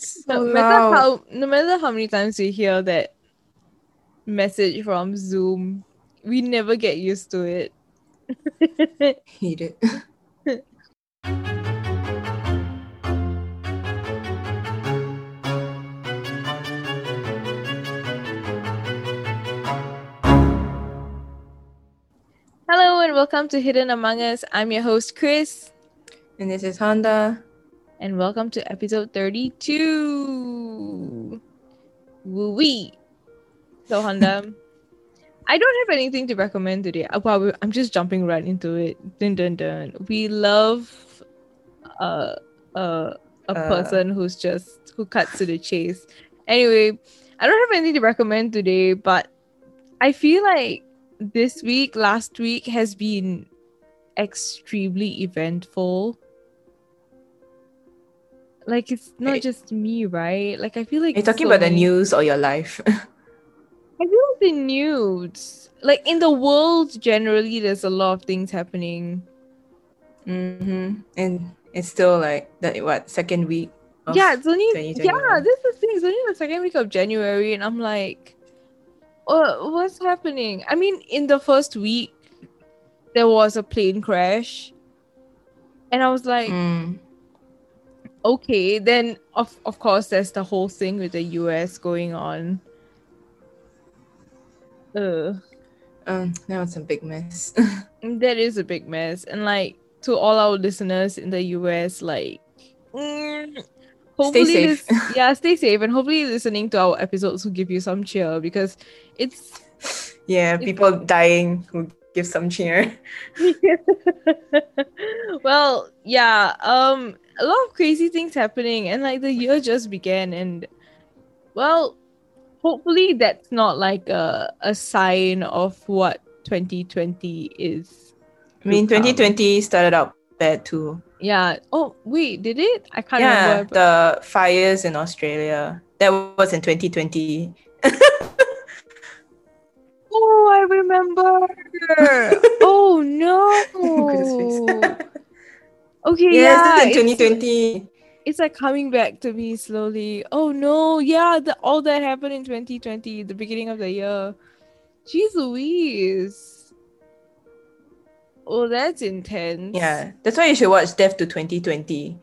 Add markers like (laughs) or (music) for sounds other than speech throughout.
So oh, no matter how no matter how many times we hear that message from Zoom, we never get used to it. (laughs) Hate it. Hello and welcome to Hidden Among Us. I'm your host Chris, And this is Honda. And welcome to episode 32. Woo wee. So Honda, I don't have anything to recommend today. Uh, Wow, I'm just jumping right into it. Dun dun dun. We love uh uh a Uh. person who's just who cuts to the chase. Anyway, I don't have anything to recommend today, but I feel like this week, last week has been extremely eventful. Like it's not Wait. just me, right? Like I feel like you're talking so about the news or your life? (laughs) I feel like the news, like in the world generally, there's a lot of things happening. mm-hmm. And it's still like that what second week of yeah, it's only yeah. This is the thing. It's only the second week of January, and I'm like, uh, what's happening? I mean, in the first week, there was a plane crash, and I was like, Mm. Okay. Then of of course, there's the whole thing with the US going on. Uh, Um, that was a big mess. (laughs) that is a big mess, and like to all our listeners in the US, like. mm, hopefully safe. this- (laughs) yeah, stay safe, and hopefully listening to our episodes will give you some cheer because it's yeah, It's- people dying who give some cheer. (laughs) well, yeah, um, a lot of crazy things happening, and like the year just began, and well, hopefully that's not like a a sign of what 2020 is. I mean, to come. 2020 started out bad too. Yeah. Oh wait, did it? I can't yeah, remember. the fires in Australia. That was in 2020. (laughs) Oh, I remember. (laughs) oh no. (laughs) Okay, yes, yeah. this is in it's- 2020. it's like coming back to me slowly. Oh no, yeah, the, all that happened in 2020, the beginning of the year. Jeez Louise. Oh, that's intense. Yeah, that's why you should watch Death to 2020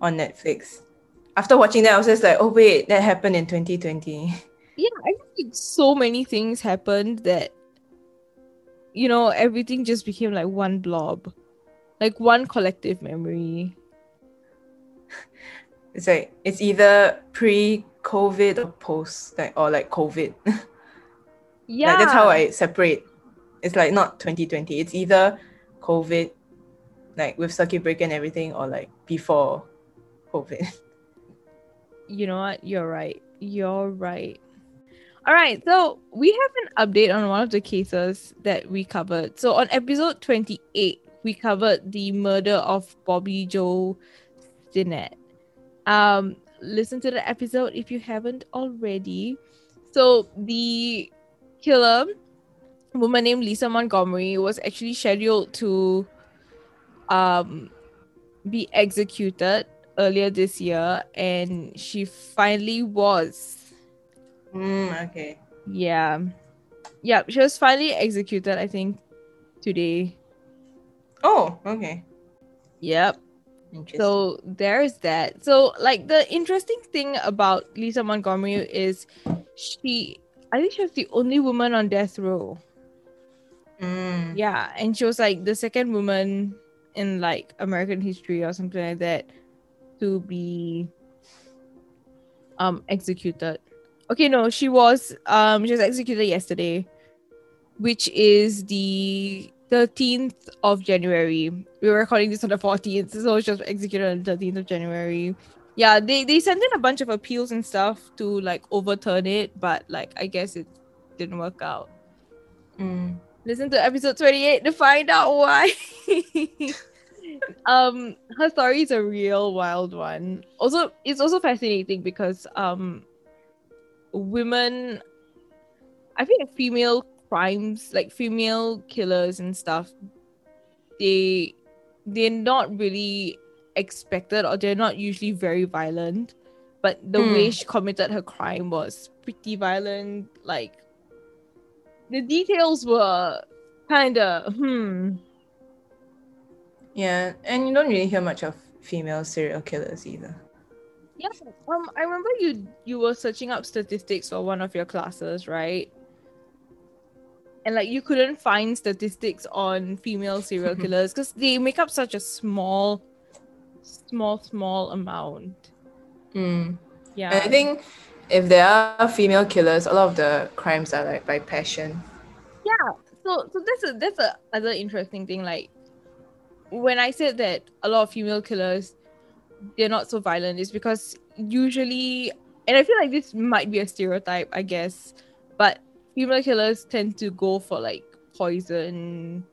on Netflix. After watching that, I was just like, oh wait, that happened in 2020. (laughs) Yeah, I think so many things happened that, you know, everything just became like one blob, like one collective memory. (laughs) It's like it's either pre-COVID or post, like or like COVID. (laughs) Yeah. Like that's how I separate. It's like not 2020. It's either COVID, like with circuit break and everything, or like before COVID. (laughs) you know what? You're right. You're right. All right. So we have an update on one of the cases that we covered. So on episode 28, we covered the murder of Bobbie Jo Stinnett. Um, listen to the episode if you haven't already. So the killer, woman named Lisa Montgomery, was actually scheduled to um be executed earlier this year and she finally was Mm, okay. yeah yeah she was finally executed i think today Oh, okay. yep. So there's that. So like the interesting thing about lisa montgomery is she i think she was the only woman on death row. Mm. yeah and she was like the second woman in like american history or something like that to be um executed. Okay no she was um she was executed yesterday which is the 13th of january. We were recording this on the 14th so she was executed on the 13th of january. Yeah they they sent in a bunch of appeals and stuff to like overturn it but like i guess it didn't work out. Mm. listen to episode 28 to find out why. (laughs) Um her story is a real wild one. Also it's also fascinating because um women i think female crimes like female killers and stuff they they're not really expected or they're not usually very violent but the Hmm. way she committed her crime was pretty violent. Like the details were kind of hmm. Yeah, and you don't really hear much of female serial killers either. Yeah. Um, I remember you you were searching up statistics for one of your classes, right? And like you couldn't find statistics on female serial (laughs) killers because they make up such a small, small, small amount. Mm. Yeah. And I think if there are female killers, a lot of the crimes are like by passion. yeah. So so that's a that's a other interesting thing. Like when I said that a lot of female killers they're not so violent is because usually and I feel like this might be a stereotype, I guess, but female killers tend to go for like poison,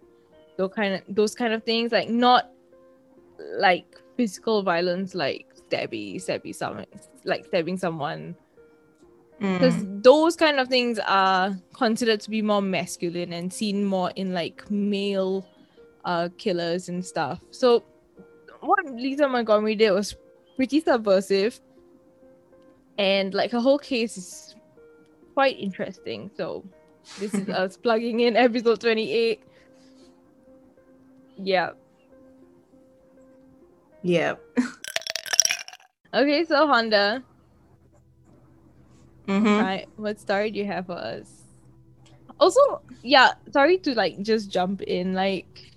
those kind of those kind of things, like not like physical violence like stabby, stabby someone like stabbing someone. Because Mm. those kind of things are considered to be more masculine and seen more in like male uh killers and stuff. So what Lisa Montgomery did was pretty subversive and like her whole case is quite interesting. So this is us plugging in episode 28. Yeah. Yeah. Okay, so Honda, Mm-hmm. right? What story do you have for us? Also, yeah, sorry to like just jump in. Like,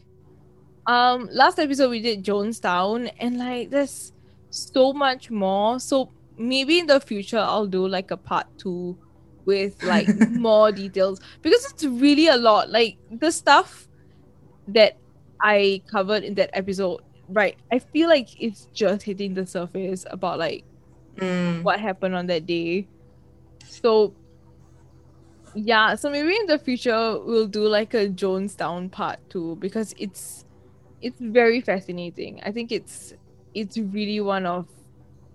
um, last episode we did Jonestown, and like there's so much more. So maybe in the future I'll do like a part two with (laughs) like more details because it's really a lot. Like the stuff that I covered in that episode, right? I feel like it's just hitting the surface about like Mm. what happened on that day. So yeah, so maybe in the future we'll do like a Jonestown part two because it's it's very fascinating. I think it's it's really one of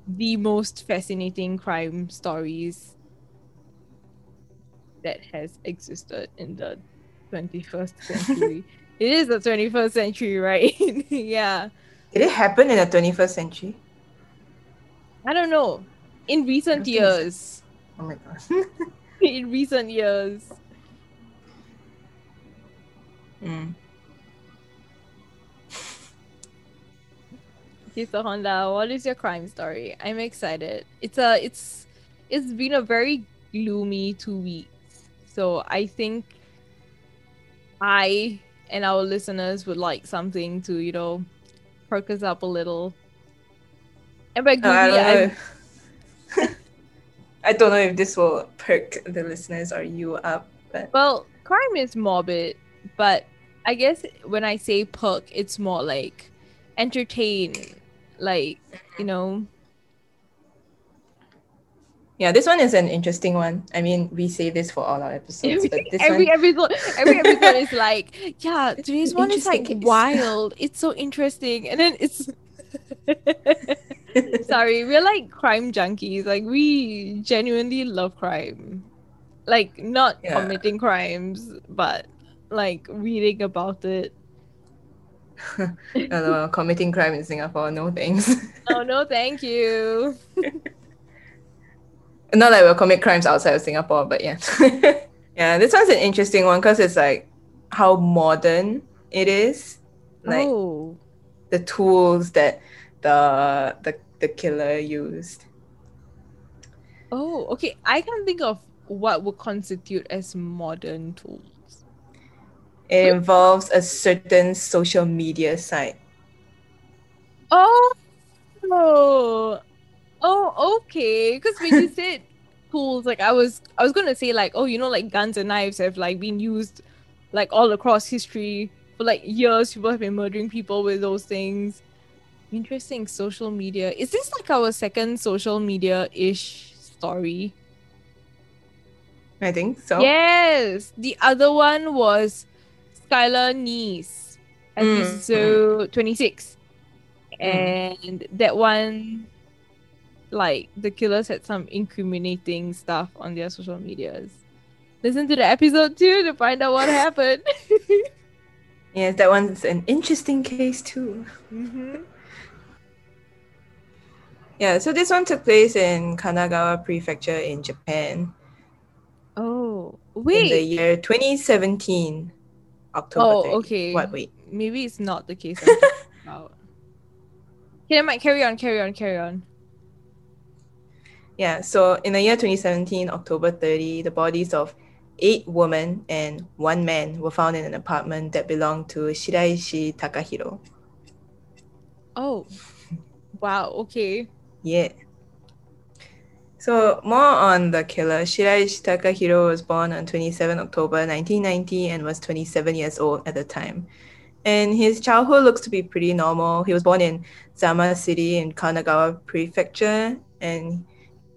the most fascinating crime stories that has existed in the 21st century. it is the 21st century, right? (laughs) yeah. Did it happen in the 21st century? I don't know. In recent years. Oh my god. (laughs) in recent years. mm. Okay, so Honda, what is your crime story? I'm excited. It's a it's it's been a very gloomy two weeks. So I think I and our listeners would like something to, you know, perk us up a little. And by Uh, I don't know. (laughs) I don't know if this will perk the listeners or you up, but Well, crime is morbid, but I guess when I say perk, it's more like entertain, like you know. Yeah, this one is an interesting one. I mean, we say this for all our episodes, but this every one, episode, every episode is (laughs) like, yeah, today's one is like case. wild. It's so interesting, and then it's. (laughs) Sorry, we're like crime junkies. Like we genuinely love crime, like not Yeah. committing crimes, but like reading about it. (laughs) Don't committing crime in Singapore, no thanks. Oh no, thank you. Not like we'll commit crimes outside of Singapore, but yeah. (laughs) yeah, this one's an interesting one because it's like how modern it is. Like oh, the tools that the the the killer used. oh, okay. I can think of what would constitute as modern tools. It involves a certain social media site. Oh, oh, okay. Because when you (laughs) said tools, like I was, I was gonna say like, oh, you know, like guns and knives have like been used, like all across history for like years. People have been murdering people with those things. Interesting. Social media. Is this like our second social media ish story? I think so. Yes. The other one was Skylar Neese, Mm, episode 26. And that one, like, the killers had some incriminating stuff on their social medias. Listen to the episode too to find out what (laughs) happened. (laughs) Yes, that one's an interesting case too. mm-hmm. Yeah, so this one took place in Kanagawa Prefecture in Japan Oh, wait. in the year 2017, October. Oh, 30. okay. What? Wait. Maybe it's not the case. (laughs) I'm about. Okay, I might carry on, carry on, carry on. Yeah, so in the year 2017, October 30, the bodies of eight women and one man were found in an apartment that belonged to Shiraishi Takahiro. Oh, wow. Okay. Yeah. So more on the killer. Shiraishi Takahiro was born on 27 October 1990 and was 27 years old at the time. And his childhood looks to be pretty normal. He was born in Zama City in Kanagawa Prefecture, and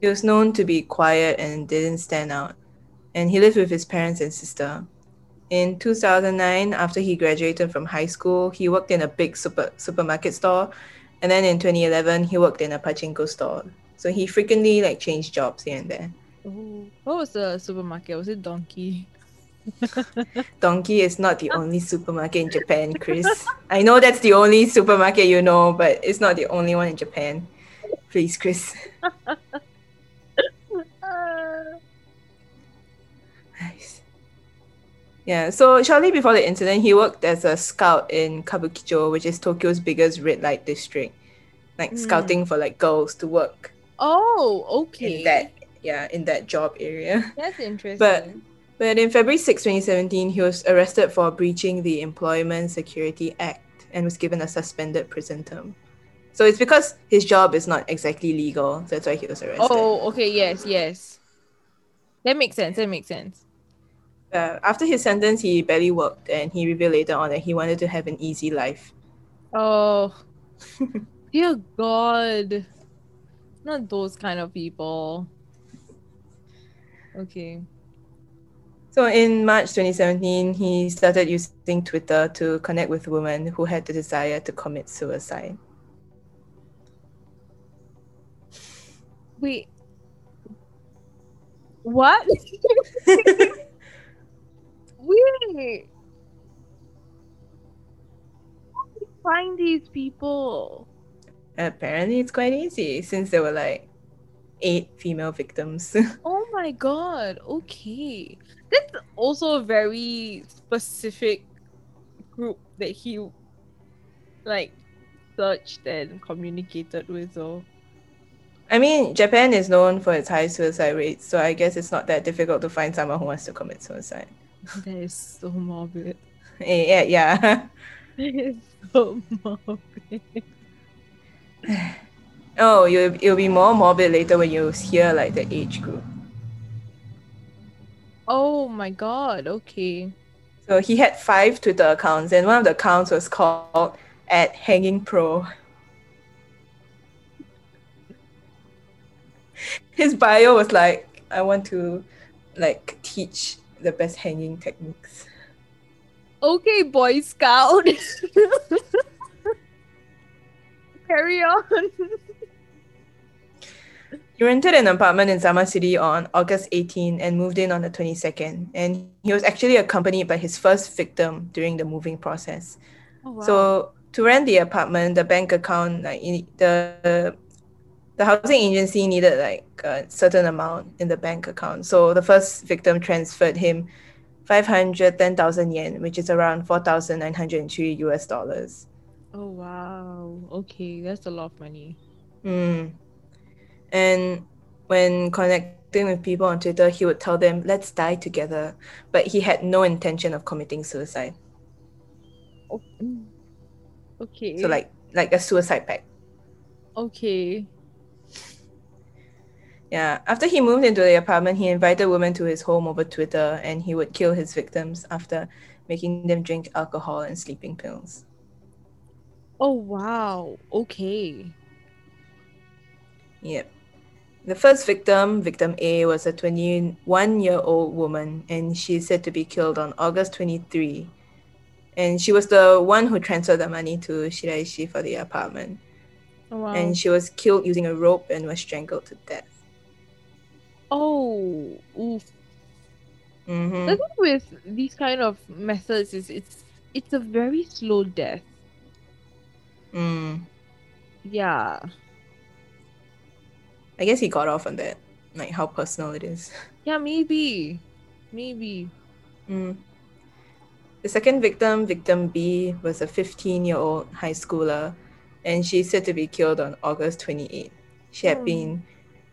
he was known to be quiet and didn't stand out. And he lived with his parents and sister. In 2009, after he graduated from high school, he worked in a big super, supermarket store. And then in 2011, he worked in a pachinko store. So he frequently like changed jobs here and there. Oh, what was the supermarket? Was it Donki? (laughs) Donki is not the only supermarket in Japan, Chris. I know that's the only supermarket you know, but it's not the only one in Japan. Please, Chris. (laughs) Nice. Yeah, so shortly before the incident, he worked as a scout in Kabukicho, which is Tokyo's biggest red light district. Like Mm. scouting for like girls to work Oh, okay. in that yeah, in that job area. (laughs) That's interesting. But but in February 6, 2017, he was arrested for breaching the Employment Security Act and was given a suspended prison term. So it's because his job is not exactly legal. So that's why he was arrested. Oh, okay. Yes, yes. That makes sense. That makes sense. Uh, after his sentence, he barely worked and he revealed later on that he wanted to have an easy life. Oh, (laughs) dear God. Not those kind of people. Okay. So in March 2017, he started using Twitter to connect with women who had the desire to commit suicide. Wait. What? (laughs) Wait. How do you find these people? Apparently, it's quite easy since there were like eight female victims. (laughs) Oh my god. Okay. That's also a very specific group that he like searched and communicated with though. I mean, Japan is known for its high suicide rates, so I guess it's not that difficult to find someone who wants to commit suicide. That is so morbid. (laughs) Eh, Yeah, yeah. (laughs) That is so morbid. (sighs) Oh, you'll, it'll be more morbid later when you hear like the age group. Oh my god, okay. So he had five Twitter accounts, and one of the accounts was called at Hanging Pro. (laughs) His bio was like, I want to like teach the best hanging techniques. Okay, Boy Scout. (laughs) Carry on. He rented an apartment in Zama City on August 18 and moved in on the 22nd. And he was actually accompanied by his first victim during the moving process. Oh, wow. So to rent the apartment, the bank account, like in, the the housing agency needed like a certain amount in the bank account. So the first victim transferred him five hundred ten thousand yen, which is around four thousand nine hundred and three US dollars. oh wow. Okay, that's a lot of money. Mm. And when connecting with people on Twitter, he would tell them, "Let's die together," but he had no intention of committing suicide. Oh, mm. Okay. So like like a suicide pact. okay. Yeah, after he moved into the apartment, he invited women to his home over Twitter and he would kill his victims after making them drink alcohol and sleeping pills. Oh wow. Okay. Yep. The first victim, victim A, was a 21 year old woman and she's said to be killed on August 23. And she was the one who transferred the money to Shiraishi for the apartment. Oh wow. And she was killed using a rope and was strangled to death. Oh. Oof. hmm The thing with these kind of methods is it's it's a very slow death. Mm. Yeah. I guess he got off on that, like how personal it is. (laughs) Yeah, maybe. Maybe. Mm. The second victim, victim B, was a 15 year old high schooler, and she's said to be killed on August 28. She had Hmm. been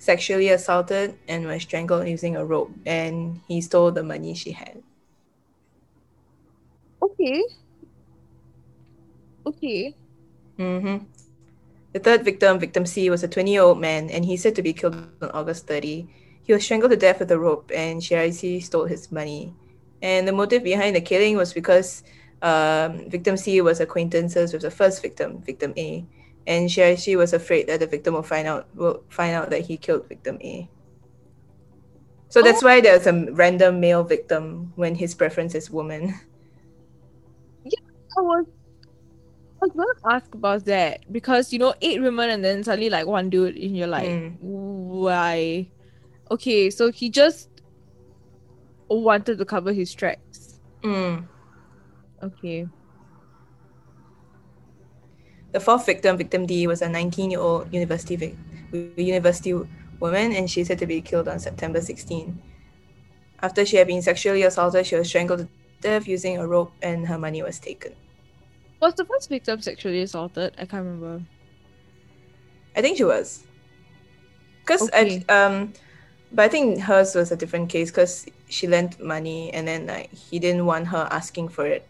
sexually assaulted and was strangled using a rope, and he stole the money she had. Okay. Okay. Mm-hmm. The third victim, victim C, was a 20 year old man, and he's said to be killed on August 30. He was strangled to death with a rope, and Shiraishi stole his money. And the motive behind the killing was because um, victim C was acquaintances with the first victim, victim A, and Shiraishi was afraid that the victim will find out will find out that he killed victim A. So that's why there's a random male victim when his preference is woman. Yeah, I was I was gonna ask about that because you know eight women and then suddenly like one dude and you're like Mm. why? Okay, so he just wanted to cover his tracks. Mm. Okay. The fourth victim, victim D, was a 19-year-old university vic- university woman, and she's said to be killed on September 16. After she had been sexually assaulted, she was strangled to death using a rope, and her money was taken. Was the first victim sexually assaulted? I can't remember. I think she was, because Okay. um, but I think hers was a different case because she lent money, and then like he didn't want her asking for it,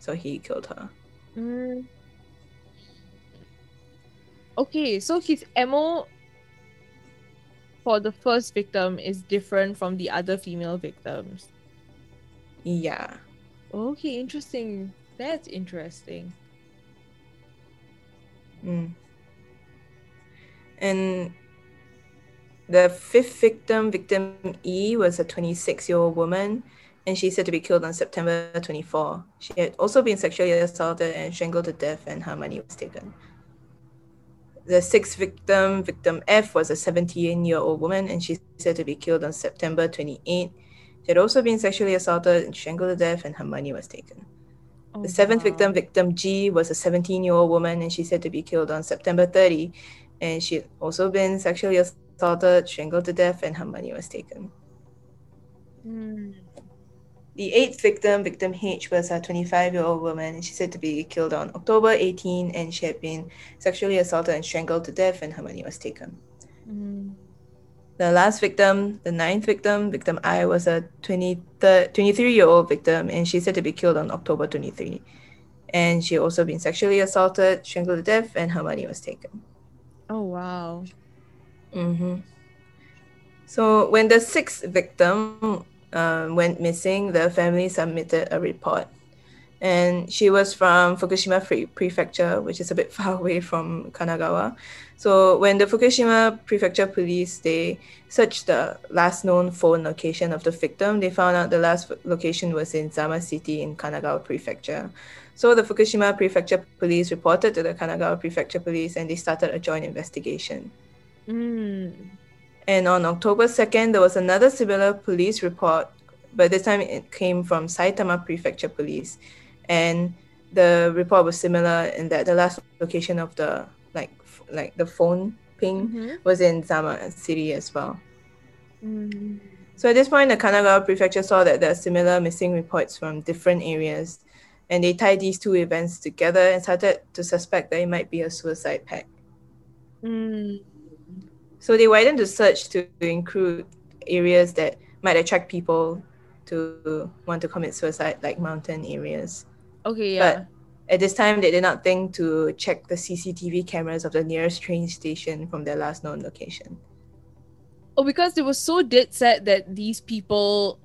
so he killed her. Mm. Okay, so his MO for the first victim is different from the other female victims. Yeah. Okay, interesting. That's interesting. Mm. And the fifth victim, victim E, was a 26 year old woman, and she's said to be killed on September 24. She had also been sexually assaulted and strangled to death, and her money was taken. The sixth victim, victim F, was a 17 year old woman, and she's said to be killed on September 28. She had also been sexually assaulted and strangled to death, and her money was taken. Oh, The seventh wow. victim, victim G, was a 17 year old woman and she's said to be killed on September 30. And she had also been sexually assaulted, strangled to death, and her money was taken. Mm. The eighth victim, victim H, was a 25 year old woman she's said to be killed on October 18 and she had been sexually assaulted and strangled to death, and her money was taken. Mm. The last victim, the ninth victim, victim I, was a 23 year old victim and she's said to be killed on October 23. And she also been sexually assaulted, strangled to death, and her money was taken. Oh wow. Mm-hmm. So when the sixth victim uh, went missing, the family submitted a report. And she was from Fukushima Pre- Prefecture, which is a bit (laughs) far away from Kanagawa. So when the Fukushima Prefecture police they searched the last known phone location of the victim, they found out the last location was in Zama City in Kanagawa Prefecture. So the Fukushima Prefecture police reported to the Kanagawa Prefecture police, and they started a joint investigation. Mm. And on October 2nd, there was another similar police report, but this time it came from Saitama Prefecture Police. And the report was similar in that the last location of the like f- like the phone ping Mhm. was in Zama City as well. Mm. So at this point, the Kanagawa Prefecture saw that there are similar missing reports from different areas, and they tied these two events together and started to suspect that it might be a suicide pact. Mm. So they widened the search to include areas that might attract people to want to commit suicide, like mountain areas. Okay, yeah. But- At this time, they did not think to check the CCTV cameras of the nearest train station from their last known location. Oh, because they were so dead set that these people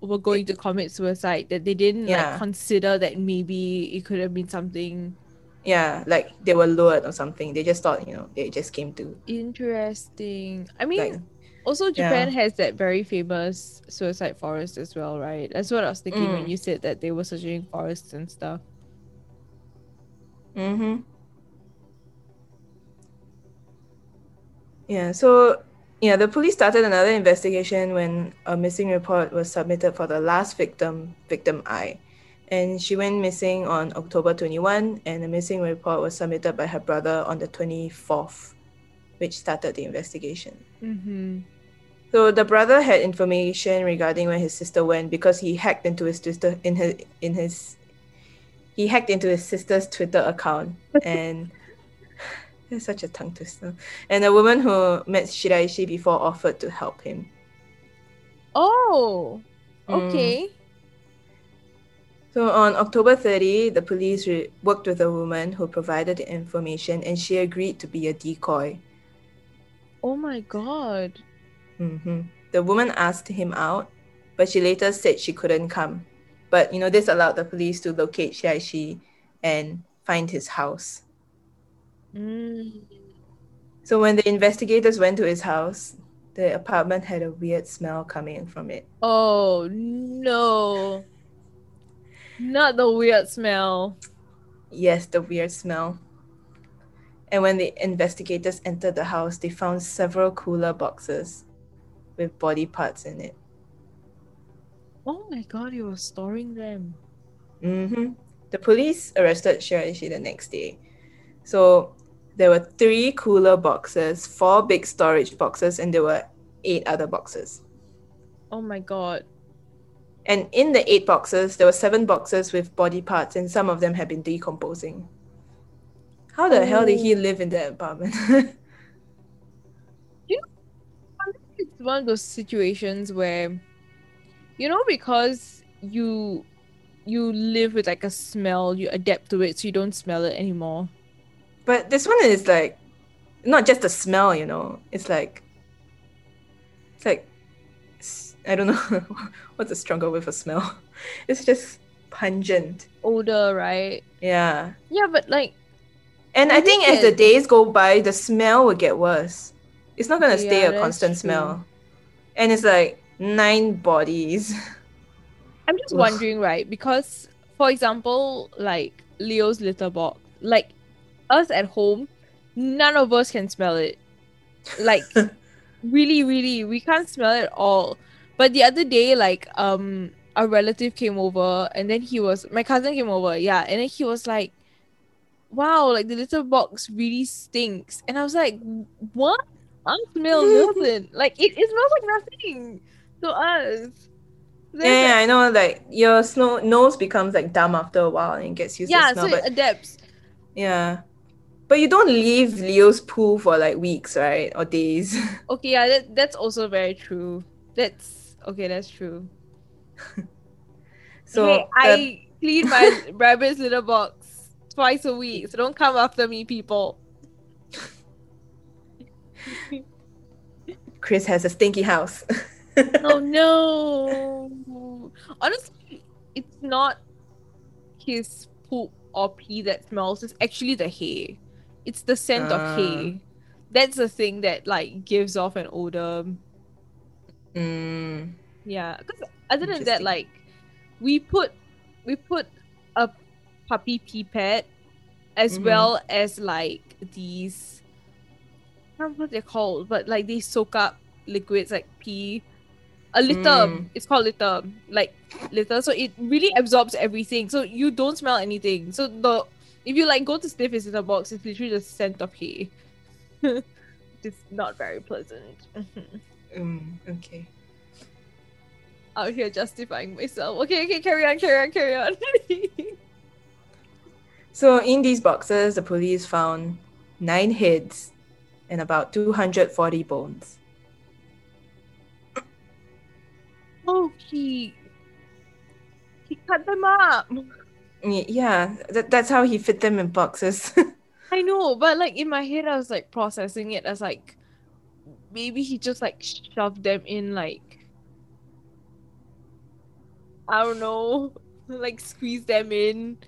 were going to commit suicide that they didn't Yeah. like consider that maybe it could have been something Yeah, like they were lured or something. They just thought, you know, they just came to interesting. I mean, like also Japan yeah. has that very famous suicide forest as well, right? That's what I was thinking when Mm. you said that they were searching forests and stuff. Mm-hmm. Yeah, so yeah, the police started another investigation when a missing report was submitted for the last victim, victim I. And she went missing on October 21, and a missing report was submitted by her brother on the 24th. which started the investigation. Mm-hmm. So the brother had information regarding where his sister went because he hacked into his sister in his in his he hacked into his sister's Twitter account (laughs) and (laughs) such a tongue twister. And a woman who met Shiraishi before offered to help him. Oh, Mm. So on October 30, the police re- worked with a woman who provided the information and she agreed to be a decoy. Oh my god. hmm The woman asked him out, but she later said she couldn't come. But you know, this allowed the police to locate Shiraishi and find his house. Mm. So when the investigators went to his house, the apartment had a weird smell coming from it. Oh no. Not the weird smell. Yes, the weird smell. And when the investigators entered the house, they found several cooler boxes with body parts in it. Oh my god, he was storing them. hmm The police arrested Shiraishi the next day. So there were three cooler boxes, four big storage boxes, and there were eight other boxes. Oh my god. And in the eight boxes, there were seven boxes with body parts, and some of them had been decomposing. How the hell did he Oh. live in that apartment? (laughs) You know, it's one of those situations where you know because you you live with like a smell, you adapt to it so you don't smell it anymore. but this one is like not just the smell, you know. It's like it's like I don't know (laughs) what's a stronger word for smell. (laughs) It's just pungent. Odor, right? Yeah. Yeah, but like And I think as the days go by, the smell will get worse. It's not gonna stay a constant true. smell. And it's like nine bodies. (laughs) I'm just wondering, right? Because, for example, like Leo's litter box, like us at home, none of us can smell it. Like, really, really, we can't smell it at all. But the other day, like, um, a relative came over, and then he was my cousin came over, yeah, and then he was like, "Wow, like the little box really stinks," and I was like, "What? I smell nothing. like it, it smells like nothing to us." yeah, yeah, I know. Like your snow nose becomes like dumb after a while and it gets used yeah to smell. so but it adapts yeah, but you don't leave Leo's pool for like weeks, right, or days. (laughs) okay yeah that, that's also very true that's okay that's true. (laughs) So i clean my (laughs) rabbit's litter box twice a week so don't come after me people. (laughs) Chris has a stinky house. oh no. Honestly it's not his poop or pee that smells it's actually the hay. It's the scent Ah. of hay. That's the thing that like gives off an odor Mm, Yeah, because other than that, like we put we put a puppy pee pad as Mhm. well as like these I don't know what they're called, but like they soak up liquids like pee. A litter. Mm. It's called litter. Like litter. So it really absorbs everything. So you don't smell anything. So the if you like go to sniff his litter box, it's literally the scent of hay. (laughs) it's not very pleasant. (laughs) mm, okay. out here justifying myself. Okay, okay, carry on, carry on, carry on. (laughs) So in these boxes, the police found nine heads and about 240 bones. (coughs) oh, he he cut them up. Yeah, that, that's how he fit them in boxes. (laughs) I know, but like in my head, I was like processing it as like maybe he just like shoved them in like I don't know, (laughs) like squeeze them in.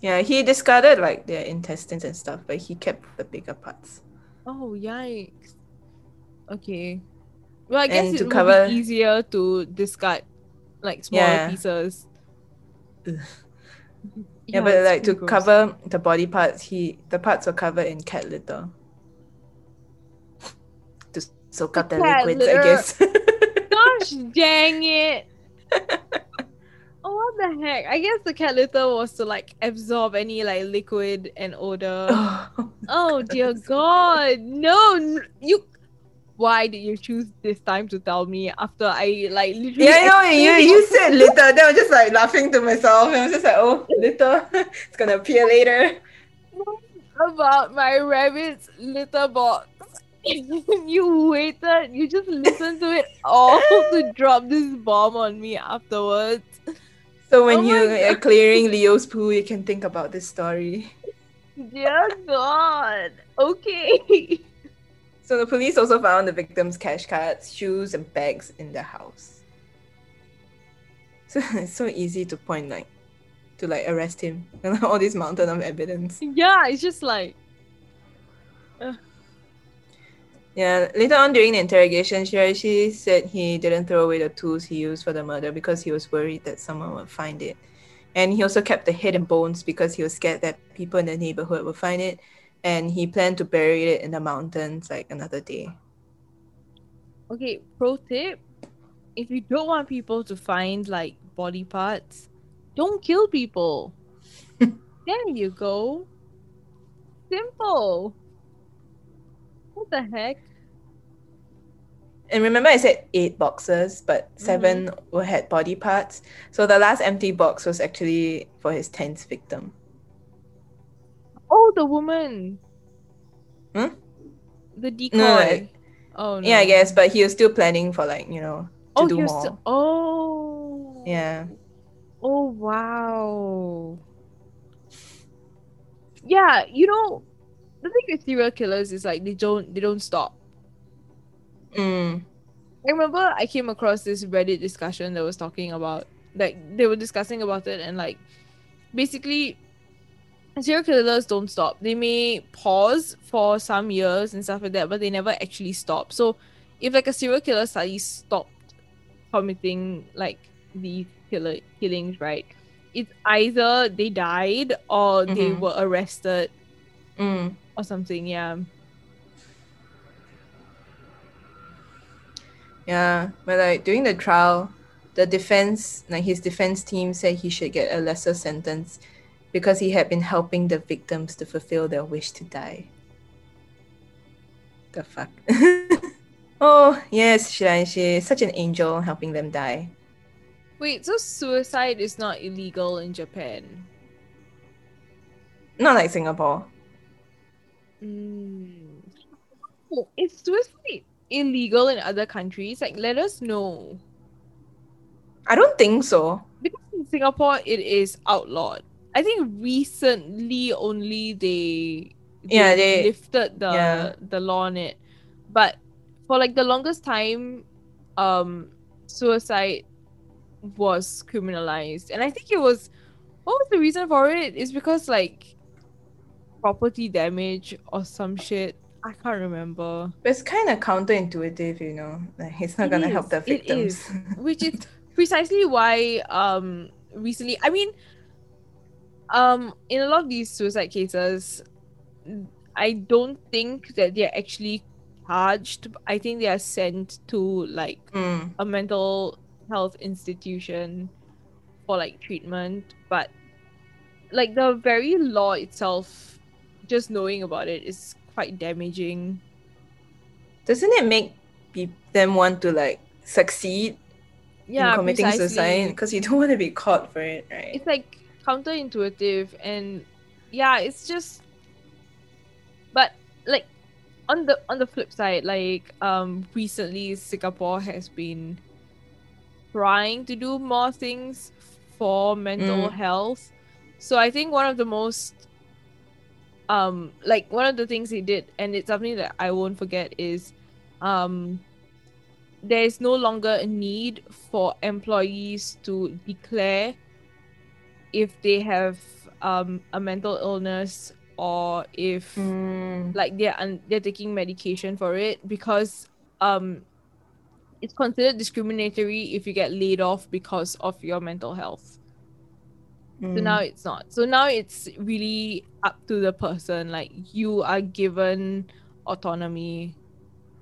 yeah, he discarded like their intestines and stuff, but he kept the bigger parts. Oh yikes! Okay, well I guess And it would cover- be easier to discard like smaller Yeah. pieces. Ugh. (laughs) Yeah, but like to gross. cover the body parts, he the parts were covered in cat litter. To cut the cat liquids, I guess. (laughs) Gosh dang it! Oh, what the heck? I guess the cat litter was to like absorb any like liquid and odor. (laughs) oh, oh dear God! No, you. Why did you choose this time to tell me after I like literally? Yeah, know. You you said litter. Then I was just like laughing to myself. And I was just like, oh, litter. (laughs) it's gonna appear later. about my rabbit's litter box. (laughs) you waited. You just listened to it all (laughs) to drop this bomb on me afterwards. So when Oh you are uh, clearing Leo's poo, you can think about this story. Dear God. Okay. (laughs) So the police also found the victim's cash cards, shoes, and bags in the house. So it's so easy to point like to like arrest him. And all this mountain of evidence. Yeah, it's just like Yeah, later on during the interrogation, Shiraishi said he didn't throw away the tools he used for the murder because he was worried that someone would find it. And he also kept the head and bones because he was scared that people in the neighborhood would find it. And he planned to bury it in the mountains like another day. okay, pro tip. If you don't want people to find like body parts, don't kill people. (laughs) there you go. Simple. What the heck? And remember, I said eight boxes, but 7 were had body parts. So the last empty box was actually for his tenth victim. Oh, the woman. Hmm? The decoy. No, like- oh no. Yeah, I guess, but he was still planning for like you know to oh, do more. still- oh. Yeah. Oh wow. Yeah, you know, the thing with serial killers is like they don't they don't stop. Mm. I remember I came across this Reddit discussion that was talking about like they were discussing about it and like basically serial killers don't stop. They may pause for some years and stuff like that, but they never actually stop. So if like a serial killer suddenly stopped committing like these killer killings, right? It's either they died or they Mhm. were arrested Mm. or something, yeah. Yeah, but like during the trial, the defense, like his defense team, said he should get a lesser sentence because he had been helping the victims to fulfill their wish to die. The fuck. (laughs) oh yes, Shiraishi is such an angel helping them die. Wait, so suicide is not illegal in Japan? Not like Singapore. Mm. Oh, is suicide illegal in other countries? Like, let us know. I don't think so. Because in Singapore, it is outlawed. I think recently only they, Yeah, they- lifted the yeah. the law on it, but for like the longest time, um, suicide was criminalized, and I think it was. What was the reason for it? Is because like property damage or some shit. I can't remember. But it's kind of counterintuitive, you know. Like it's not It gonna help the victims. is. (laughs) which is precisely why um recently i mean um in a lot of these suicide cases i don't think that they're actually charged i think they are sent to like Mm. a mental health institution for like treatment but like the very law itself just knowing about it is quite damaging Doesn't it make them want to like succeed yeah in committing precisely. suicide because you don't want to be caught for it, right? it's like counterintuitive and yeah it's just but like on the on the flip side like um recently singapore has been trying to do more things for mental Mm. health so i think one of the most um like one of the things he did and it's something that i won't forget is um there is no longer a need for employees to declare if they have um, a mental illness or if Mm. like they're un- they're taking medication for it because um it's considered discriminatory if you get laid off because of your mental health. So Mm. now it's not. So now it's really up to the person. Like you are given autonomy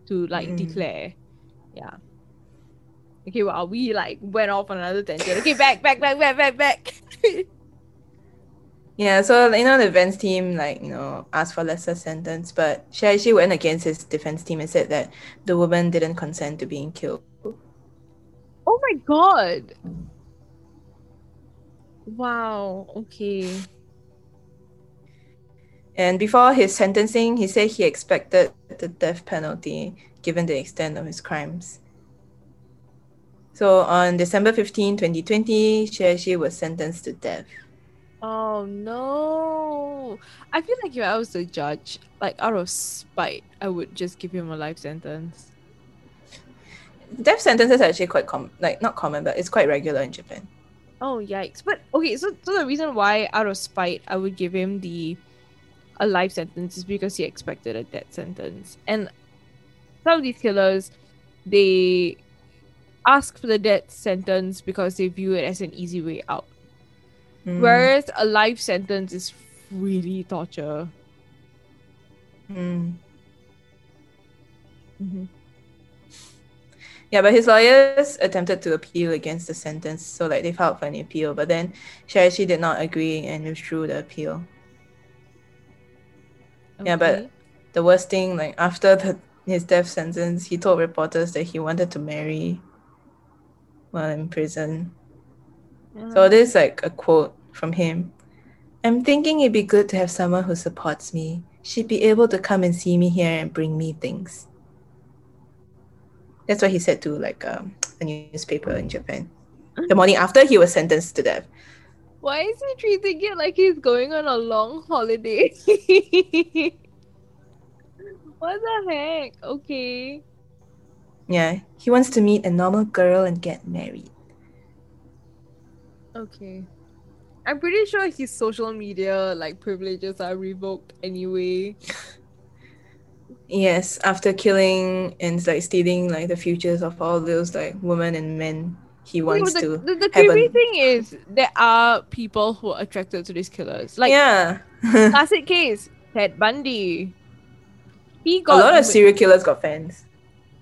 to like Mm. declare. Yeah. Okay, well we like went off on another tangent. Okay, back, back, back, back, back, back. (laughs) Yeah, so you know the defense team like you know asked for lesser sentence, but she actually went against his defense team and said that the woman didn't consent to being killed. oh my god. Wow. Okay. And before his sentencing, he said he expected the death penalty given the extent of his crimes. So on December 15, 2020, Shiraishi was sentenced to death. Oh no. I feel like if I was the judge, like out of spite, I would just give him a life sentence. Death sentences are actually quite common, like not common, but it's quite regular in Japan. Oh yikes! But okay, so so the reason why out of spite I would give him the a life sentence is because he expected a death sentence, and some of these killers they ask for the death sentence because they view it as an easy way out, Mm. whereas a life sentence is really torture. Mm. Mhm. Yeah, but his lawyers attempted to appeal against the sentence, so like they filed for an appeal, but then Shiraishi did not agree and withdrew the appeal. Yeah, but- The worst thing, like after the his death sentence, he told reporters that he wanted to marry while in prison. So Uh, this is like a quote from him. I'm thinking it'd be good to have someone who supports me. She'd be able to come and see me here and bring me things. That's what he said to like um, a newspaper in Japan. The morning after he was sentenced to death. why is he treating it like he's going on a long holiday? (laughs) what the heck? Okay. Yeah, he wants to meet a normal girl and get married. Okay. I'm pretty sure his social media like privileges are revoked anyway. (laughs) Yes, after killing and like stealing like the futures of all those like women and men, he wants the, to. the, the have creepy a- thing is there are people who are attracted to these killers. Like yeah, (laughs) classic case, Ted Bundy. He got a lot of serial killers got fans.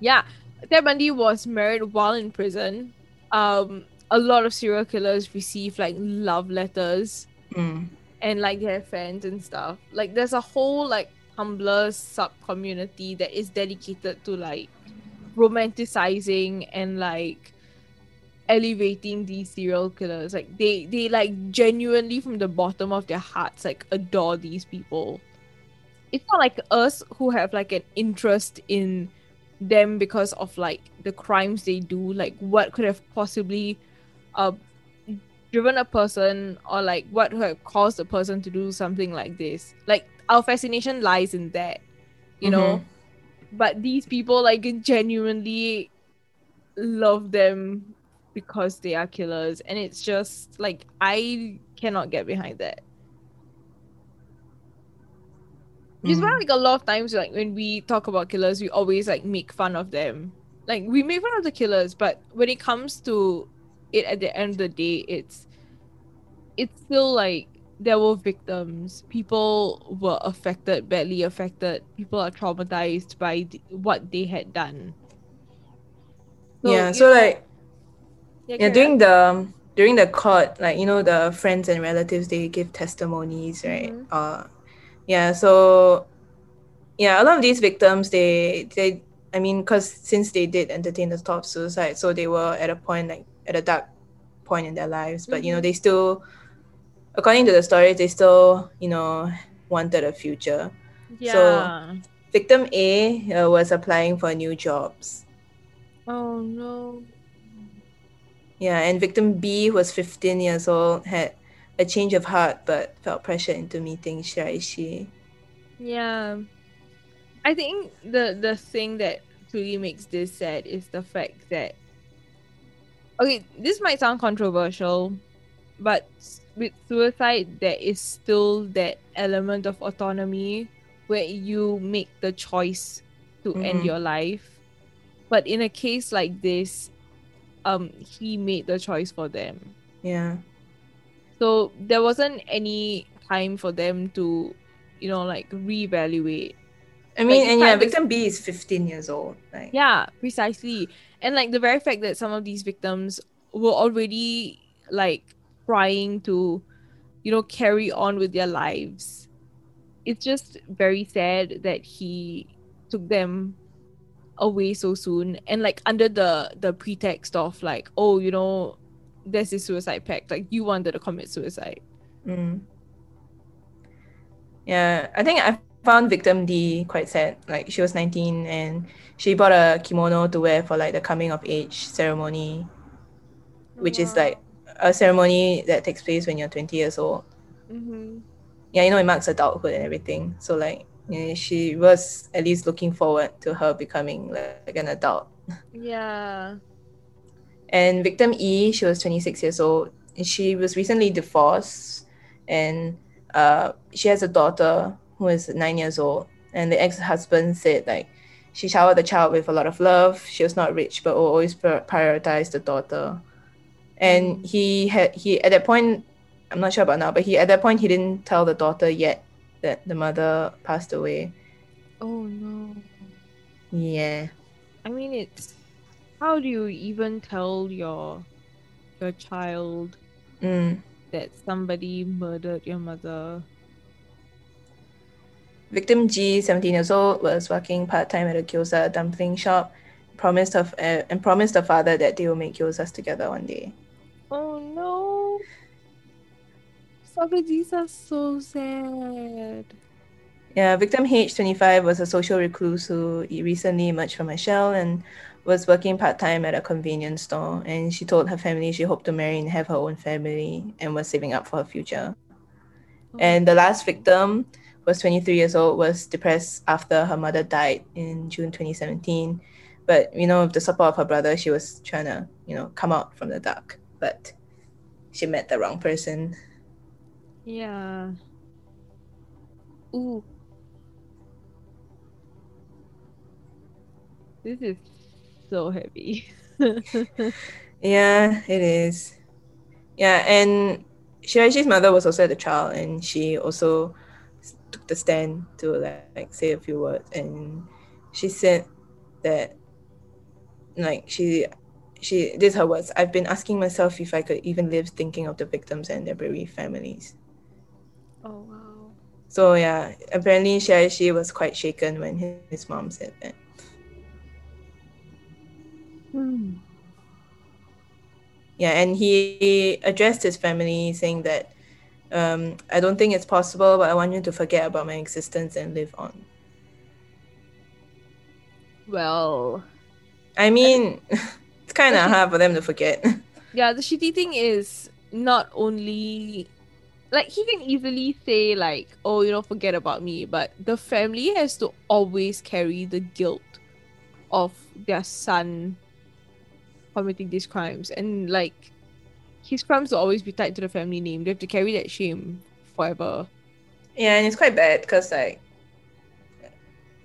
Yeah, Ted Bundy was married while in prison. Um, a lot of serial killers receive like love letters Mm. and like their fans and stuff. Like there's a whole like Tumblr sub community that is dedicated to like romanticizing and like elevating these serial killers. Like they they like genuinely from the bottom of their hearts like adore these people. It's not like us who have like an interest in them because of like the crimes they do, like what could have possibly uh driven a person or like what could have caused a person to do something like this. Like our fascination lies in that. You know? But these people like genuinely love them because they are killers and it's just like I cannot get behind that. Which is why Mm. like a lot of times like when we talk about killers, we always like make fun of them. Like we make fun of the killers, but when it comes to it at the end of the day, it's it's still like there were victims. People were affected, badly affected. People are traumatized by th- what they had done. yeah, so know- like yeah, yeah, during the during the court, like you know, the friends and relatives they give testimonies, right? Mhm. Uh, yeah. So yeah, a lot of these victims they they I mean, because since they did entertain the thought of suicide, so they were at a point like at a dark point in their lives, but you know Mhm. they still, according to the story, they still you know wanted a future. yeah. Victim A uh, was applying for new jobs. oh no. Yeah, and victim B, who was 15 years old, had a change of heart but felt pressured into meeting Shiraishi. Yeah. I think the the thing that truly makes this sad is the fact that okay, this might sound controversial, but with suicide there is still that element of autonomy where you make the choice to mm-hmm. end your life but in a case like this um he made the choice for them yeah so there wasn't any time for them to you know like reevaluate I mean, like, and yeah, victim B is 15 years old. Like. Yeah, precisely. And like the very fact that some of these victims were already like trying to, you know, carry on with their lives. It's just very sad that he took them away so soon. And like under the the pretext of like oh you know there's this suicide pact. Like you wanted to commit suicide. Mm. yeah i think i found victim d quite sad. Like she was 19 and she bought a kimono to wear for like the coming of age ceremony which is like a ceremony that takes place when you're 20 years old. Mm-hmm. Yeah, you know, it marks adulthood and everything. So, like, you know, she was at least looking forward to her becoming like, an adult. Yeah. And victim E, she was 26 years old. She was recently divorced and uh, she has a daughter who is nine years old. And the ex husband said, like, she showered the child with a lot of love. She was not rich, but always prioritized the daughter and mm. he had he at that point i'm not sure about now but he at that point he didn't tell the daughter yet that the mother passed away. Oh no. Yeah. I mean it's how do you even tell your your child mm. that somebody murdered your mother? Victim g 17 years old was working part-time at a gyoza dumpling shop promised her and promised her father that they will make gyozas together one day. Oh no. Savages are so sad. Yeah, victim H25 was a social recluse who recently emerged from a shell and was working part time at a convenience store. And she told her family she hoped to marry and have her own family and was saving up for her future. Oh. And the last victim was 23 years old, was depressed after her mother died in June 2017. But, you know, with the support of her brother, she was trying to, you know, come out from the dark but she met the wrong person. Yeah. Ooh. This is so heavy. (laughs) yeah, it is. Yeah, and Shirai's mother was also the child, and she also took the stand to like say a few words, and she said that like she she this her words i've been asking myself if i could even live thinking of the victims and their bereaved families. Oh wow. So yeah apparently she was quite shaken when his, his mom said that. Hmm. yeah and he addressed his family saying that um, i don't think it's possible but i want you to forget about my existence and live on. Well i mean I- kind of hard for them to forget. (laughs) Yeah, the shitty thing is not only like he can easily say like, "Oh, you know, forget about me," but the family has to always carry the guilt of their son committing these crimes, and like his crimes will always be tied to the family name. They have to carry that shame forever. Yeah, and it's quite bad because like,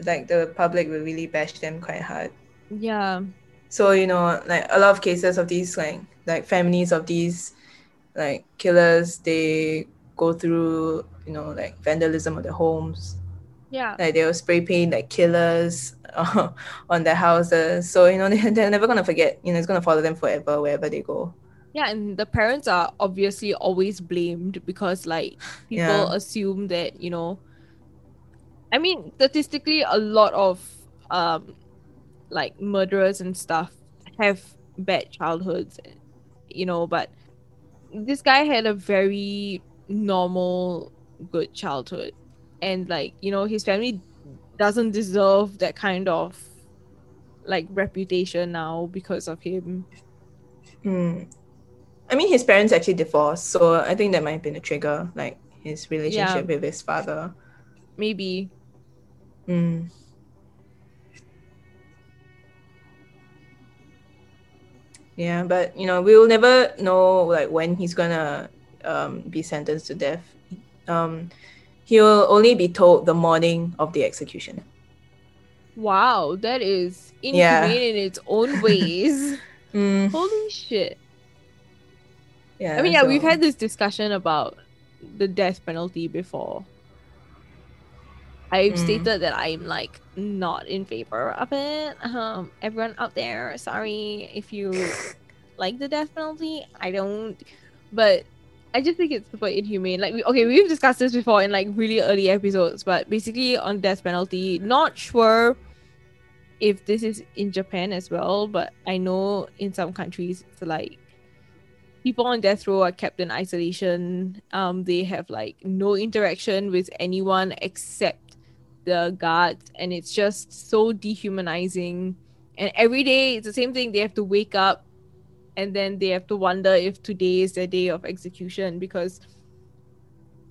like the public will really bash them quite hard. Yeah, so you know, like a lot of cases of these like like families of these like killers, they go through you know like vandalism of their homes. Yeah. Like they will spray paint like killers (laughs) on their houses. So you know (laughs) they, they're never gonna forget. You know it's gonna follow them forever wherever they go. Yeah, and the parents are obviously always blamed because like people yeah. assume that you know. I mean, statistically, a lot of um, like murderers and stuff have bad childhoods, you know, but this guy had a very normal, good childhood. And like, you know, his family doesn't deserve that kind of like reputation now because of him. Mm. I mean, his parents actually divorced, so I think that might have been a trigger, like his relationship yeah. with his father. Maybe. Mm. Yeah, but you know, we will never know like when he's gonna um, be sentenced to death. Um, he will only be told the morning of the execution. Wow, that is inhumane yeah. in its own (laughs) ways. mm. Holy shit. Yeah. I mean, yeah, so... we've had this discussion about the death penalty before. I've Mm. stated that I'm like not in favor of it. Um, everyone out there, sorry if you like the death penalty. I don't, but I just think it's super inhumane. Like, we, okay, we've discussed this before in like really early episodes, but basically on death penalty, not sure if this is in Japan as well, but I know in some countries it's like people on death row are kept in isolation. Um, they have like no interaction with anyone except the guards, and it's just so dehumanizing. And every day it's the same thing. They have to wake up, and then they have to wonder if today is their day of execution because,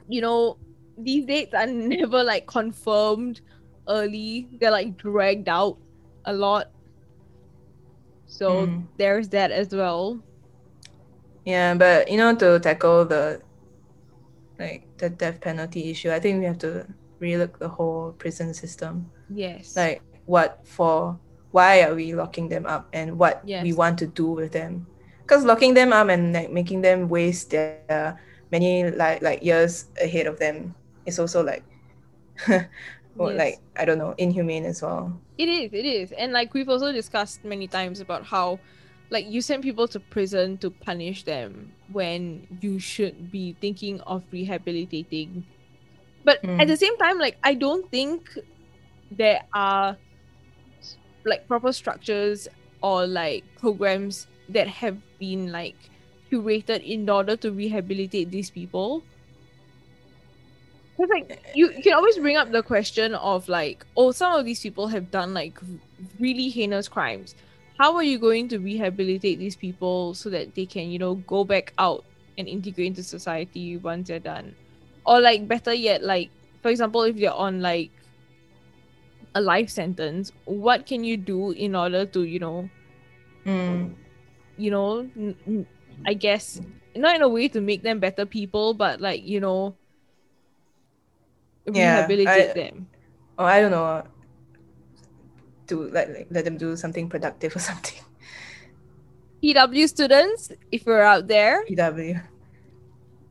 you know, these dates are (laughs) never like confirmed early. They're like dragged out a lot. So Mm. there's that as well. Yeah, but you know, to tackle the like the death penalty issue, I think we have to relook the whole prison system. Yes. Like what for why are we locking them up and what we want to do with them. Because locking them up and like making them waste their many like like years ahead of them is also like (laughs) well, Yes. like I don't know, inhumane as well. It is, it is. And like we've also discussed many times about how like you send people to prison to punish them when you should be thinking of rehabilitating. But Mm. at the same time, like I don't think there are like proper structures or like programs that have been like curated in order to rehabilitate these people. Because like you, you can always bring up the question of like, oh, some of these people have done like really heinous crimes. How are you going to rehabilitate these people so that they can, you know, go back out and integrate into society once they're done? Or like better yet, like for example, if you're on like a life sentence, what can you do in order to, you know, Mm. you know, I guess not in a way to make them better people, but like you know, Yeah, rehabilitate I- them. Or I don't know. To like, like let them do something productive (laughs) or something. PW students, if you're out there, PW.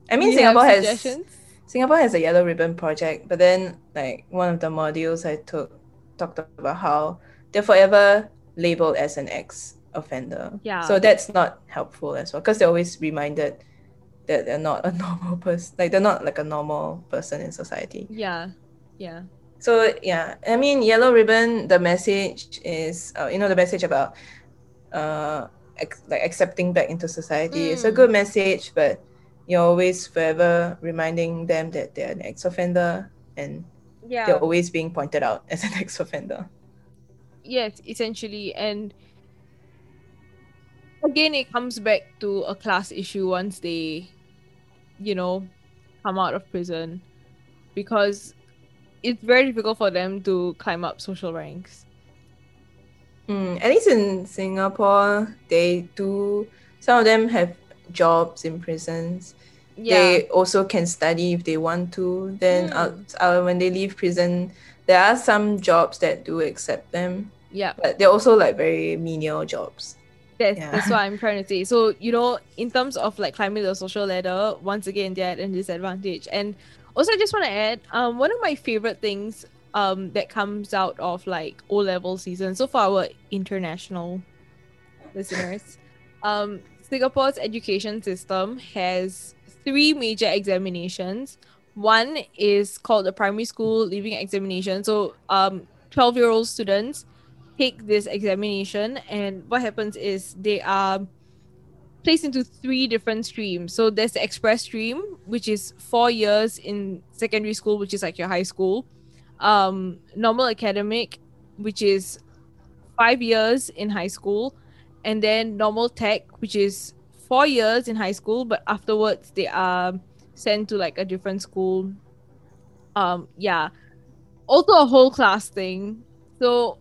I mean, do you have Singapore has suggestions? Singapore has a yellow ribbon project, but then like one of the modules I took talked about how they're forever labeled as an ex offender. Yeah. So that's not helpful as well because they're always reminded that they're not a (laughs) normal person. Like they're not like a normal person in society. Yeah, yeah, So yeah, I mean, yellow ribbon. The message is, uh, you know, the message about, uh, ex- like accepting back into society. It's a Mm. good message, but you're always forever reminding them that they're an ex-offender and yeah. they're always being pointed out as an (laughs) ex-offender. yes, essentially, and again, it comes back to a class issue once they, you know, come out of prison, because it's very difficult for them to climb up social ranks. Mm, at least in Singapore, they do. Some of them have jobs in prisons. Yeah, They also can study if they want to. Then Mm. out, uh, when they leave prison, there are some jobs that do accept them, yeah. but they're also like very menial jobs. That's, Yeah. that's what I'm trying to say. So, you know, in terms of like climbing the social ladder, once again, they're at a disadvantage. And also, I just want to add, um, one of my favorite things um, that comes out of like O level season, so for our international listeners, um, Singapore's education system has three major examinations. One is called the primary school leaving examination. So, um, 12 year old students take this examination and what happens is they are placed into three different streams so there's the express stream which is four years in secondary school which is like your high school um normal academic which is five years in high school and then normal tech which is four years in high school but afterwards they are sent to like a different school. Um yeah. Also a whole class thing. So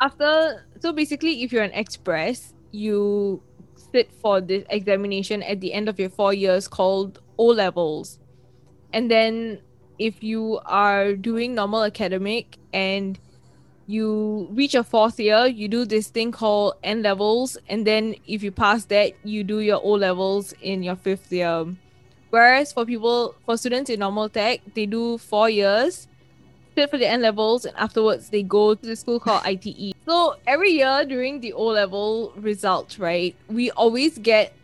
after so basically if you're an express you sit for this examination at the end of your four years called o levels and then if you are doing normal academic and you reach a fourth year you do this thing called n levels and then if you pass that you do your o levels in your fifth year whereas for people for students in normal tech they do four years sit for the N levels, and afterwards they go to the school called ITE. So every year during the O level results, right, we always get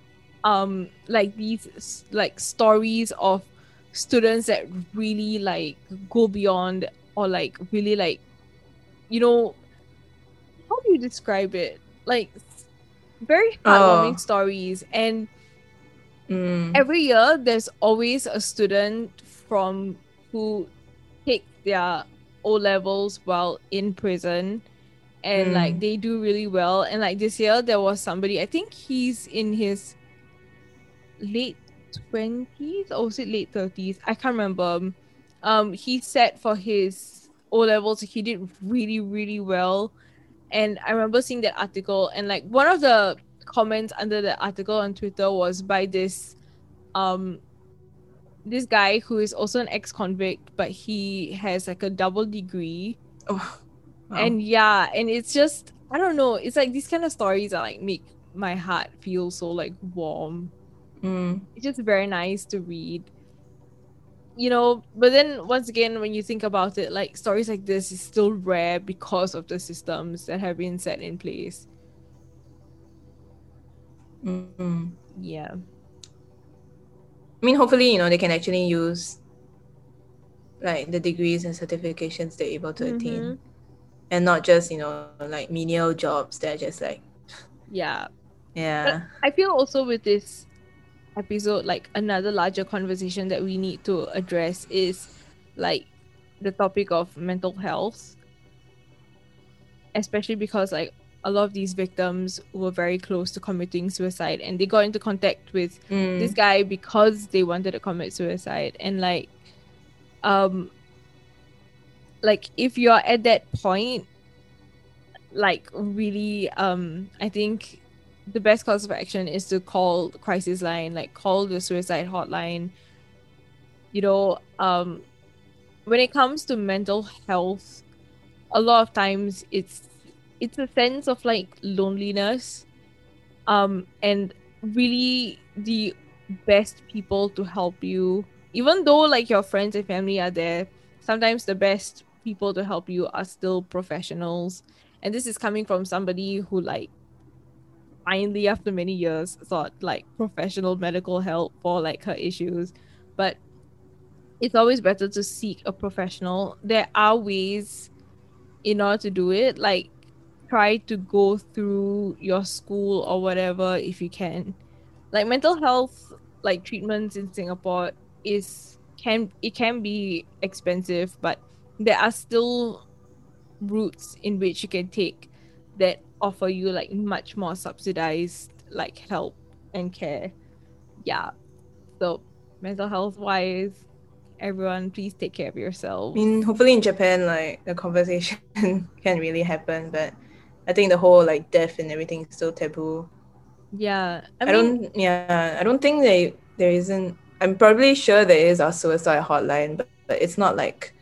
um like these like stories of students that really like go beyond or like really like you know how do you describe it like very heartwarming Oh. stories and Mm. every year there's always a student from who take their O levels while in prison and Mm. like they do really well and like this year there was somebody I think he's in his late 20s or was it late 30s I can't remember um he set for his O levels he did really really well and I remember seeing that article and like one of the comments under the article on Twitter was by this um this guy who is also an ex-convict but he has like a double degree Oh, wow. and yeah and it's just I don't know it's like these kind of stories that like make my heart feel so like warm Mm. it's just very nice to read you know but then once again when you think about it like stories like this is still rare because of the systems that have been set in place Mm. yeah I mean, hopefully, you know, they can actually use like the degrees and certifications they're able to Mhm. attain, and not just you know like menial jobs that are just like yeah (laughs) yeah. I feel also with this episode, like another larger conversation that we need to address is like the topic of mental health, especially because like a lot of these victims were very close to committing suicide and they got into contact with Mm. this guy because they wanted to commit suicide and like um like if you're at that point like really um i think the best course of action is to call crisis line like call the suicide hotline. You know um when it comes to mental health a lot of times it's it's a sense of like loneliness um and really the best people to help you. Even though like your friends and family are there sometimes the best people to help you are still professionals. And this is coming from somebody who like finally after many years sought like professional medical help for like her issues. But it's always better to seek a professional. There are ways in order to do it. Like try to go through your school or whatever if you can. Like mental health like treatments in singapore is can it can be expensive but there are still routes in which you can take that offer you like much more subsidized like help and care yeah so mental health wise everyone please take care of yourself. I mean, hopefully in Japan, like the conversation (laughs) can really happen, but I think the whole like death and everything is still taboo. yeah i, I, don't, yeah, I don't think they there isn't. I'm probably sure there is a suicide hotline, but, but it's not like,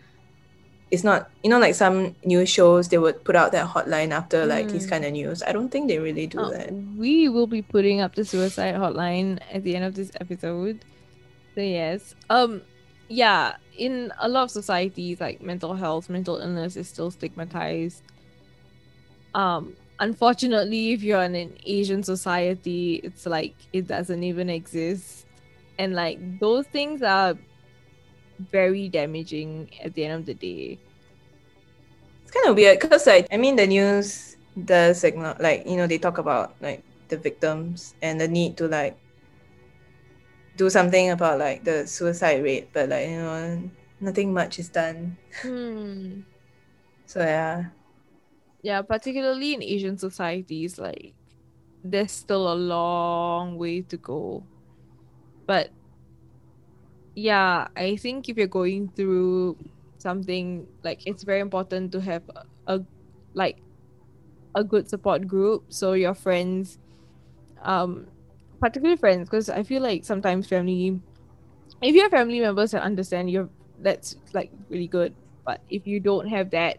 it's not you know like some news shows they would put out that hotline after like these Mm. kind of news. I don't think they really do Uh, that. we will be putting up the suicide hotline at the end of this episode. So yes. Um yeah, in a lot of societies like mental health, mental illness is still stigmatized. Um unfortunately if you're in an Asian society, it's like it doesn't even exist. And like those things are very damaging at the end of the day. It's kind of weird because like I mean the news does acknow- like you know they talk about like the victims and the need to like do something about like the suicide rate, but like you know nothing much is done. Hmm. (laughs) So yeah, yeah particularly in asian societies like there's still a long way to go but yeah i think if you're going through something like it's very important to have a, a like a good support group. So your friends um particularly friends because i feel like sometimes family if you have family members that understand you that's like really good. But if you don't have that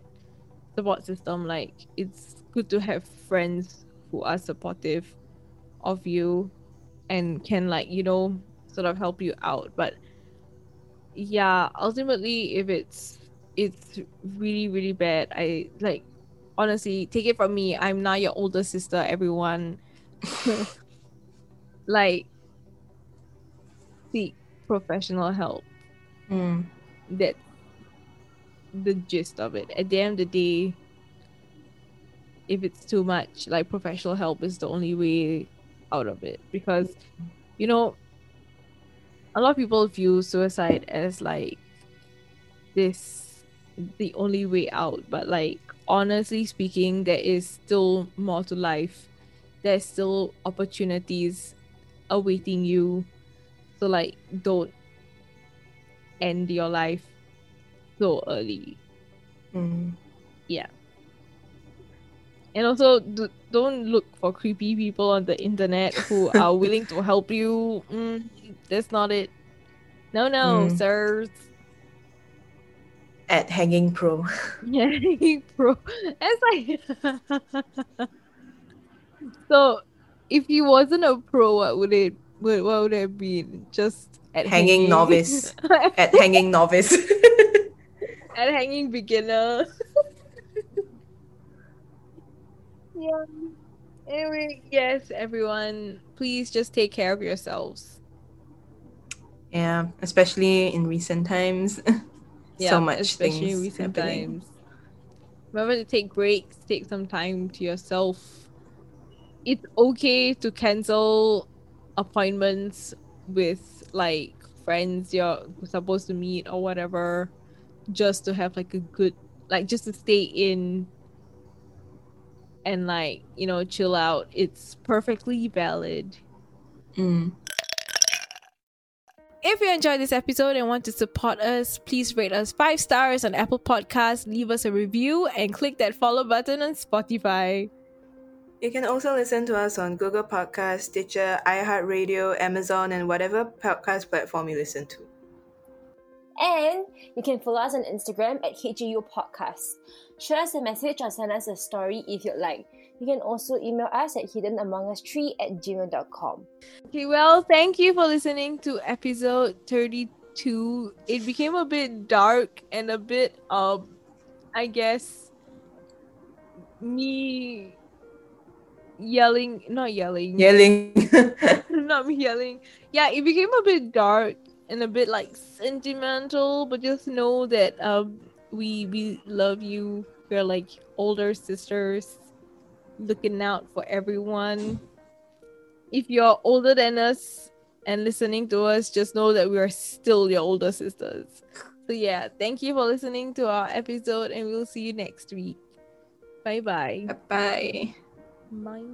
support system like it's good to have friends who are supportive of you and can like you know sort of help you out. But yeah ultimately if it's it's really really bad. I like honestly take it from me. I'm not your older sister. Everyone, (laughs) like, seek professional help. Mm. That the gist of it. At the end of the day, if it's too much, like professional help is the only way out of it. Because, you know, a lot of people view suicide as like this the only way out. But like honestly speaking, there is still more to life. There's still opportunities awaiting you. So like don't end your life so early. Mm. Yeah. And also, d- don't look for creepy people on the internet who are willing to help you. Mm, that's not it. No, no, Mm. sirs. At Hanging Pro. (laughs) (laughs) Yeah, bro. It's like. (laughs) so, if he wasn't a pro, what would it? What, what would it have been? Just at Hanging novice. At Hanging Novice. at hanging beginner. yeah. Anyway, yes, everyone, please just take care of yourselves. Yeah, especially in recent times. (laughs) Yeah, so much especially things in recent happening. times. Remember to take breaks, take some time to yourself. It's okay to cancel appointments with like friends you're supposed to meet or whatever, just to have like a good, like just to stay in and like you know chill out. It's perfectly valid. Mm. If you enjoyed this episode and want to support us, please rate us five stars on Apple Podcasts, leave us a review, and click that follow button on Spotify. You can also listen to us on Google Podcasts, Stitcher, iHeartRadio, Amazon, and whatever podcast platform you listen to. And you can follow us on Instagram at HGU Podcast. Shoot us a message or send us a story if you'd like. You can also email us at hiddenamongus3 at gmail.com. Okay, well, thank you for listening to episode 32. It became a bit dark and a bit, um, I guess, me yelling, not yelling, Yelling. (laughs) not me yelling. Yeah, it became a bit dark and a bit like sentimental, but just know that um we we love you. We're like older sisters looking out for everyone. If you're older than us and listening to us, just know that we are still your older sisters. So yeah, thank you for listening to our episode and we'll see you next week. Bye bye. Bye. Bye.